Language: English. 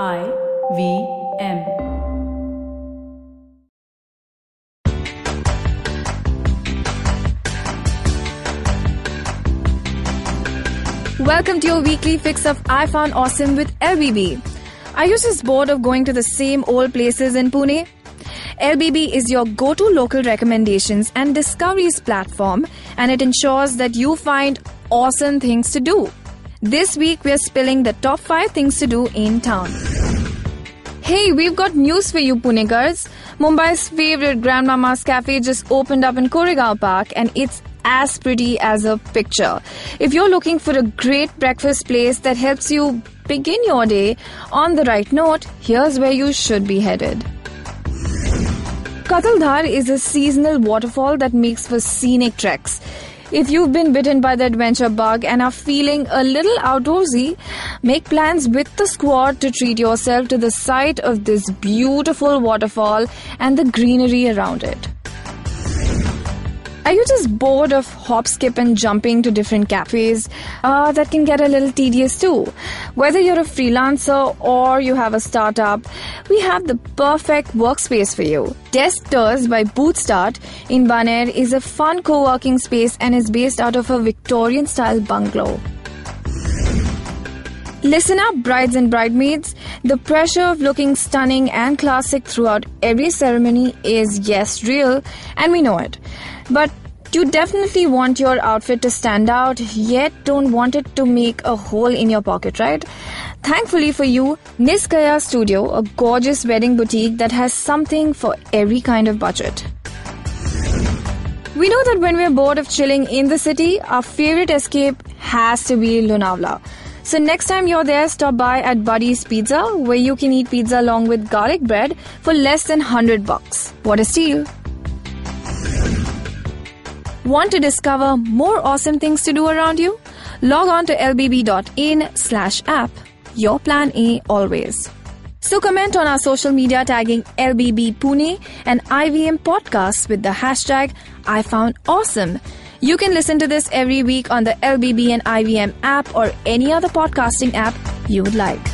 I V M. Welcome to your weekly fix of I Found Awesome with LBB. Are you just bored of going to the same old places in Pune? LBB is your go to local recommendations and discoveries platform, and it ensures that you find awesome things to do. This week, we are spilling the top 5 things to do in town. Hey, we've got news for you, Punekars. Mumbai's favorite Grandmama's Cafe just opened up in Koregaon Park, and it's as pretty as a picture. If you're looking for a great breakfast place that helps you begin your day on the right note, here's where you should be headed. Kataldhar is a seasonal waterfall that makes for scenic treks. If you've been bitten by the adventure bug and are feeling a little outdoorsy, make plans with the squad to treat yourself to the sight of this beautiful waterfall and the greenery around it. Are you just bored of hop, skip, and jumping to different cafes? Uh, that can get a little tedious too. Whether you're a freelancer or you have a startup, we have the perfect workspace for you. Desk Tours by Bootstart in Baner is a fun co working space and is based out of a Victorian style bungalow. Listen up, brides and bridesmaids. The pressure of looking stunning and classic throughout every ceremony is, yes, real, and we know it. But you definitely want your outfit to stand out, yet don't want it to make a hole in your pocket, right? Thankfully for you, Niskaya Studio, a gorgeous wedding boutique that has something for every kind of budget. We know that when we're bored of chilling in the city, our favorite escape has to be Lonavala. So next time you're there, stop by at Buddy's Pizza, where you can eat pizza along with garlic bread for less than 100 bucks. What a steal! Want to discover more awesome things to do around you? Log on to lbb.in slash app. Your plan A always. So comment on our social media tagging LBB Pune and IVM podcasts with the hashtag I found awesome. You can listen to this every week on the LBB and IVM app or any other podcasting app you would like.